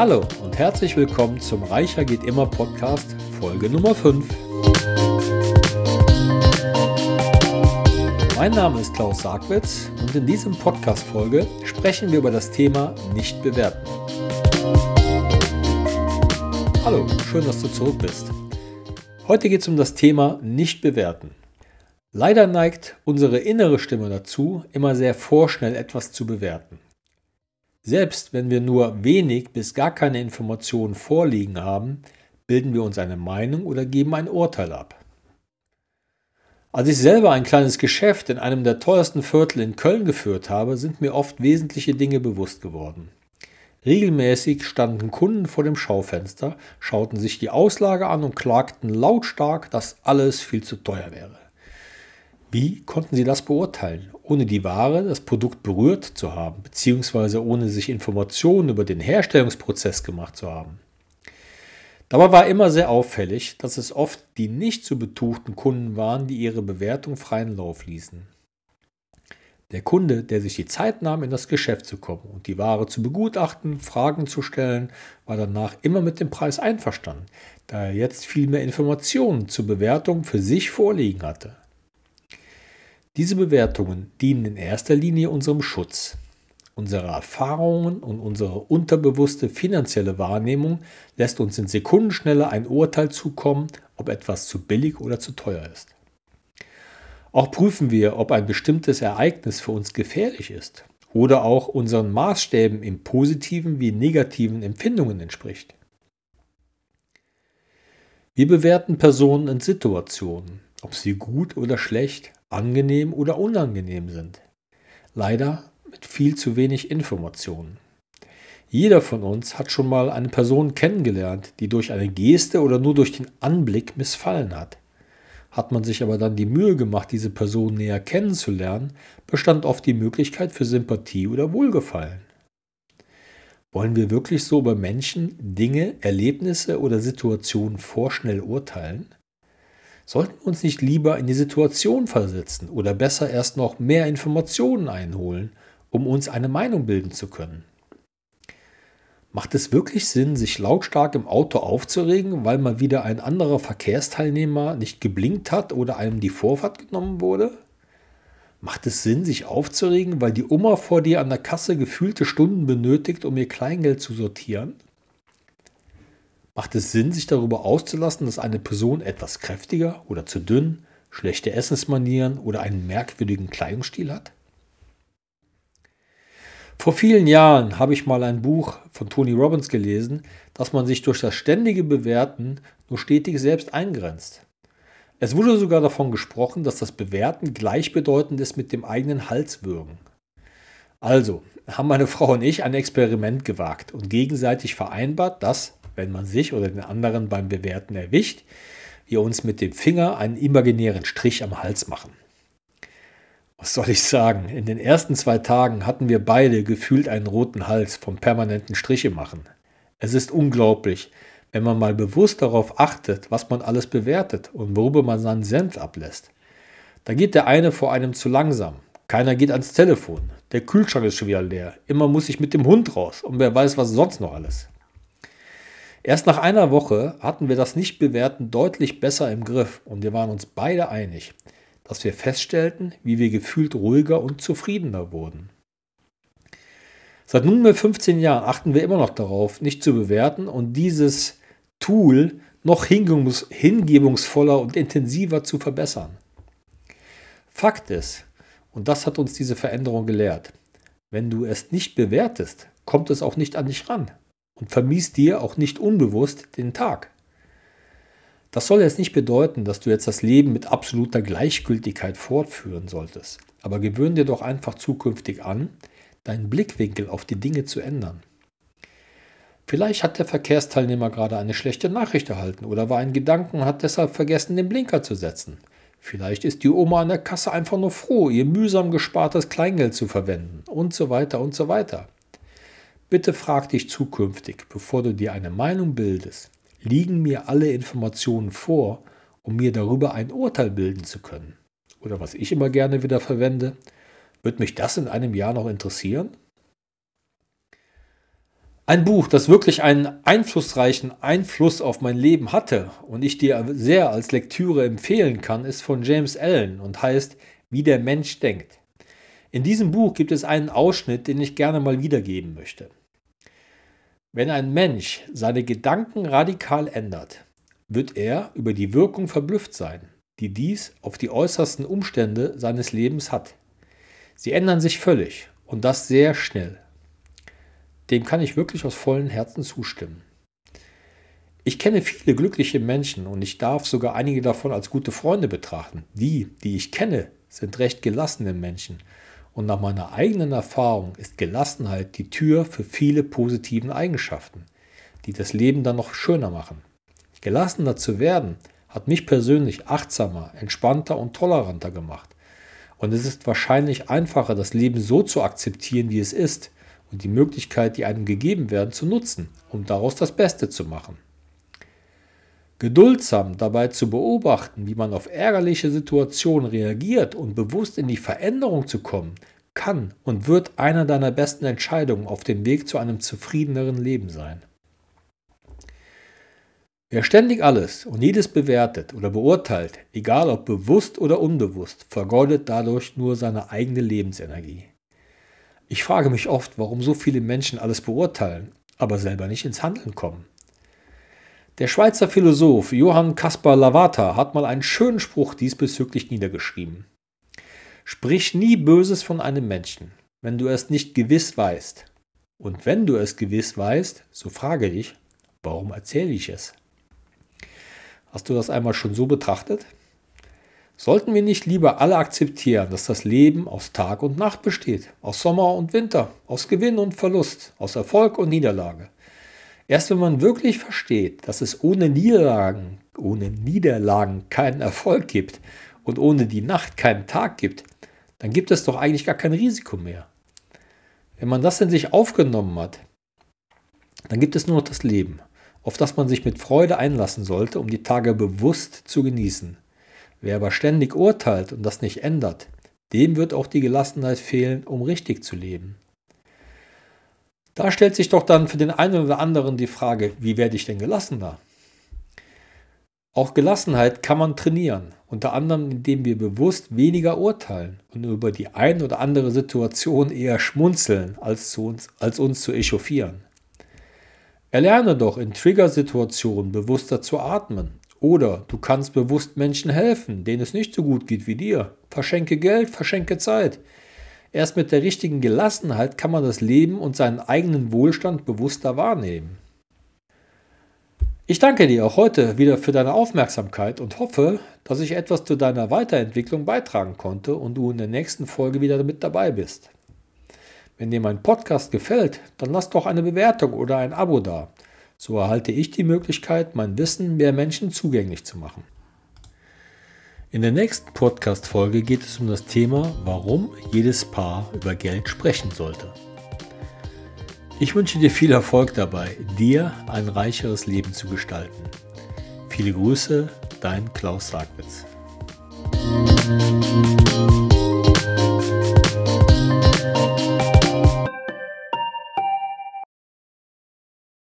Hallo und herzlich willkommen zum Reicher geht immer Podcast, Folge Nummer 5. Mein Name ist Klaus Sargwitz und in diesem Podcast-Folge sprechen wir über das Thema Nicht bewerten. Hallo, schön, dass du zurück bist. Heute geht es um das Thema Nicht bewerten. Leider neigt unsere innere Stimme dazu, immer sehr vorschnell etwas zu bewerten. Selbst wenn wir nur wenig bis gar keine Informationen vorliegen haben, bilden wir uns eine Meinung oder geben ein Urteil ab. Als ich selber ein kleines Geschäft in einem der teuersten Viertel in Köln geführt habe, sind mir oft wesentliche Dinge bewusst geworden. Regelmäßig standen Kunden vor dem Schaufenster, schauten sich die Auslage an und klagten lautstark, dass alles viel zu teuer wäre. Wie konnten sie das beurteilen, ohne die Ware, das Produkt berührt zu haben, beziehungsweise ohne sich Informationen über den Herstellungsprozess gemacht zu haben? Dabei war immer sehr auffällig, dass es oft die nicht zu betuchten Kunden waren, die ihre Bewertung freien Lauf ließen. Der Kunde, der sich die Zeit nahm, in das Geschäft zu kommen und die Ware zu begutachten, Fragen zu stellen, war danach immer mit dem Preis einverstanden, da er jetzt viel mehr Informationen zur Bewertung für sich vorliegen hatte. Diese Bewertungen dienen in erster Linie unserem Schutz. Unsere Erfahrungen und unsere unterbewusste finanzielle Wahrnehmung lässt uns in Sekundenschnelle ein Urteil zukommen, ob etwas zu billig oder zu teuer ist. Auch prüfen wir, ob ein bestimmtes Ereignis für uns gefährlich ist oder auch unseren Maßstäben im positiven wie negativen Empfindungen entspricht. Wir bewerten Personen in Situationen, ob sie gut oder schlecht, angenehm oder unangenehm sind. Leider mit viel zu wenig Informationen. Jeder von uns hat schon mal eine Person kennengelernt, die durch eine Geste oder nur durch den Anblick missfallen hat. Hat man sich aber dann die Mühe gemacht, diese Person näher kennenzulernen, bestand oft die Möglichkeit für Sympathie oder Wohlgefallen. Wollen wir wirklich so über Menschen, Dinge, Erlebnisse oder Situationen vorschnell urteilen? Sollten wir uns nicht lieber in die Situation versetzen oder besser erst noch mehr Informationen einholen, um uns eine Meinung bilden zu können? Macht es wirklich Sinn, sich lautstark im Auto aufzuregen, weil mal wieder ein anderer Verkehrsteilnehmer nicht geblinkt hat oder einem die Vorfahrt genommen wurde? Macht es Sinn, sich aufzuregen, weil die Oma vor dir an der Kasse gefühlte Stunden benötigt, um ihr Kleingeld zu sortieren? Macht es Sinn, sich darüber auszulassen, dass eine Person etwas kräftiger oder zu dünn, schlechte Essensmanieren oder einen merkwürdigen Kleidungsstil hat? Vor vielen Jahren habe ich mal ein Buch von Tony Robbins gelesen, dass man sich durch das ständige Bewerten nur stetig selbst eingrenzt. Es wurde sogar davon gesprochen, dass das Bewerten gleichbedeutend ist mit dem eigenen Halswürgen. Also haben meine Frau und ich ein Experiment gewagt und gegenseitig vereinbart, dass wenn man sich oder den anderen beim Bewerten erwischt, wir uns mit dem Finger einen imaginären Strich am Hals machen. Was soll ich sagen? In den ersten zwei Tagen hatten wir beide gefühlt einen roten Hals vom permanenten Striche machen. Es ist unglaublich, wenn man mal bewusst darauf achtet, was man alles bewertet und worüber man seinen Senf ablässt. Da geht der eine vor einem zu langsam. Keiner geht ans Telefon. Der Kühlschrank ist schon wieder leer. Immer muss ich mit dem Hund raus. Und wer weiß, was sonst noch alles. Erst nach einer Woche hatten wir das Nichtbewerten deutlich besser im Griff und wir waren uns beide einig, dass wir feststellten, wie wir gefühlt ruhiger und zufriedener wurden. Seit nunmehr 15 Jahren achten wir immer noch darauf, nicht zu bewerten und dieses Tool noch hingebungsvoller und intensiver zu verbessern. Fakt ist, und das hat uns diese Veränderung gelehrt, wenn du es nicht bewertest, kommt es auch nicht an dich ran und vermiest dir auch nicht unbewusst den Tag. Das soll jetzt nicht bedeuten, dass du jetzt das Leben mit absoluter Gleichgültigkeit fortführen solltest, aber gewöhn dir doch einfach zukünftig an, deinen Blickwinkel auf die Dinge zu ändern. Vielleicht hat der Verkehrsteilnehmer gerade eine schlechte Nachricht erhalten oder war ein Gedanken und hat deshalb vergessen, den Blinker zu setzen. Vielleicht ist die Oma an der Kasse einfach nur froh, ihr mühsam gespartes Kleingeld zu verwenden und so weiter und so weiter. Bitte frag dich zukünftig, bevor du dir eine Meinung bildest, liegen mir alle Informationen vor, um mir darüber ein Urteil bilden zu können? Oder was ich immer gerne wieder verwende, wird mich das in einem Jahr noch interessieren? Ein Buch, das wirklich einen einflussreichen Einfluss auf mein Leben hatte und ich dir sehr als Lektüre empfehlen kann, ist von James Allen und heißt Wie der Mensch denkt. In diesem Buch gibt es einen Ausschnitt, den ich gerne mal wiedergeben möchte. Wenn ein Mensch seine Gedanken radikal ändert, wird er über die Wirkung verblüfft sein, die dies auf die äußersten Umstände seines Lebens hat. Sie ändern sich völlig und das sehr schnell. Dem kann ich wirklich aus vollem Herzen zustimmen. Ich kenne viele glückliche Menschen und ich darf sogar einige davon als gute Freunde betrachten. Die, die ich kenne, sind recht gelassene Menschen. Und nach meiner eigenen Erfahrung ist Gelassenheit die Tür für viele positiven Eigenschaften, die das Leben dann noch schöner machen. Gelassener zu werden, hat mich persönlich achtsamer, entspannter und toleranter gemacht. Und es ist wahrscheinlich einfacher, das Leben so zu akzeptieren, wie es ist, und die Möglichkeit, die einem gegeben werden, zu nutzen, um daraus das Beste zu machen. Geduldsam dabei zu beobachten, wie man auf ärgerliche Situationen reagiert und bewusst in die Veränderung zu kommen, kann und wird einer deiner besten Entscheidungen auf dem Weg zu einem zufriedeneren Leben sein. Wer ständig alles und jedes bewertet oder beurteilt, egal ob bewusst oder unbewusst, vergeudet dadurch nur seine eigene Lebensenergie. Ich frage mich oft, warum so viele Menschen alles beurteilen, aber selber nicht ins Handeln kommen. Der Schweizer Philosoph Johann Caspar Lavata hat mal einen schönen Spruch diesbezüglich niedergeschrieben. Sprich nie Böses von einem Menschen, wenn du es nicht gewiss weißt. Und wenn du es gewiss weißt, so frage dich, warum erzähle ich es? Hast du das einmal schon so betrachtet? Sollten wir nicht lieber alle akzeptieren, dass das Leben aus Tag und Nacht besteht, aus Sommer und Winter, aus Gewinn und Verlust, aus Erfolg und Niederlage? Erst wenn man wirklich versteht, dass es ohne Niederlagen, ohne Niederlagen keinen Erfolg gibt und ohne die Nacht keinen Tag gibt, dann gibt es doch eigentlich gar kein Risiko mehr. Wenn man das in sich aufgenommen hat, dann gibt es nur noch das Leben, auf das man sich mit Freude einlassen sollte, um die Tage bewusst zu genießen. Wer aber ständig urteilt und das nicht ändert, dem wird auch die Gelassenheit fehlen, um richtig zu leben. Da stellt sich doch dann für den einen oder anderen die Frage, wie werde ich denn gelassener? Auch Gelassenheit kann man trainieren, unter anderem indem wir bewusst weniger urteilen und über die ein oder andere Situation eher schmunzeln, als, zu uns, als uns zu echauffieren. Erlerne doch in Triggersituationen bewusster zu atmen oder du kannst bewusst Menschen helfen, denen es nicht so gut geht wie dir. Verschenke Geld, verschenke Zeit. Erst mit der richtigen Gelassenheit kann man das Leben und seinen eigenen Wohlstand bewusster wahrnehmen. Ich danke dir auch heute wieder für deine Aufmerksamkeit und hoffe, dass ich etwas zu deiner Weiterentwicklung beitragen konnte und du in der nächsten Folge wieder mit dabei bist. Wenn dir mein Podcast gefällt, dann lass doch eine Bewertung oder ein Abo da. So erhalte ich die Möglichkeit, mein Wissen mehr Menschen zugänglich zu machen. In der nächsten Podcast-Folge geht es um das Thema, warum jedes Paar über Geld sprechen sollte. Ich wünsche dir viel Erfolg dabei, dir ein reicheres Leben zu gestalten. Viele Grüße, dein Klaus Sagwitz.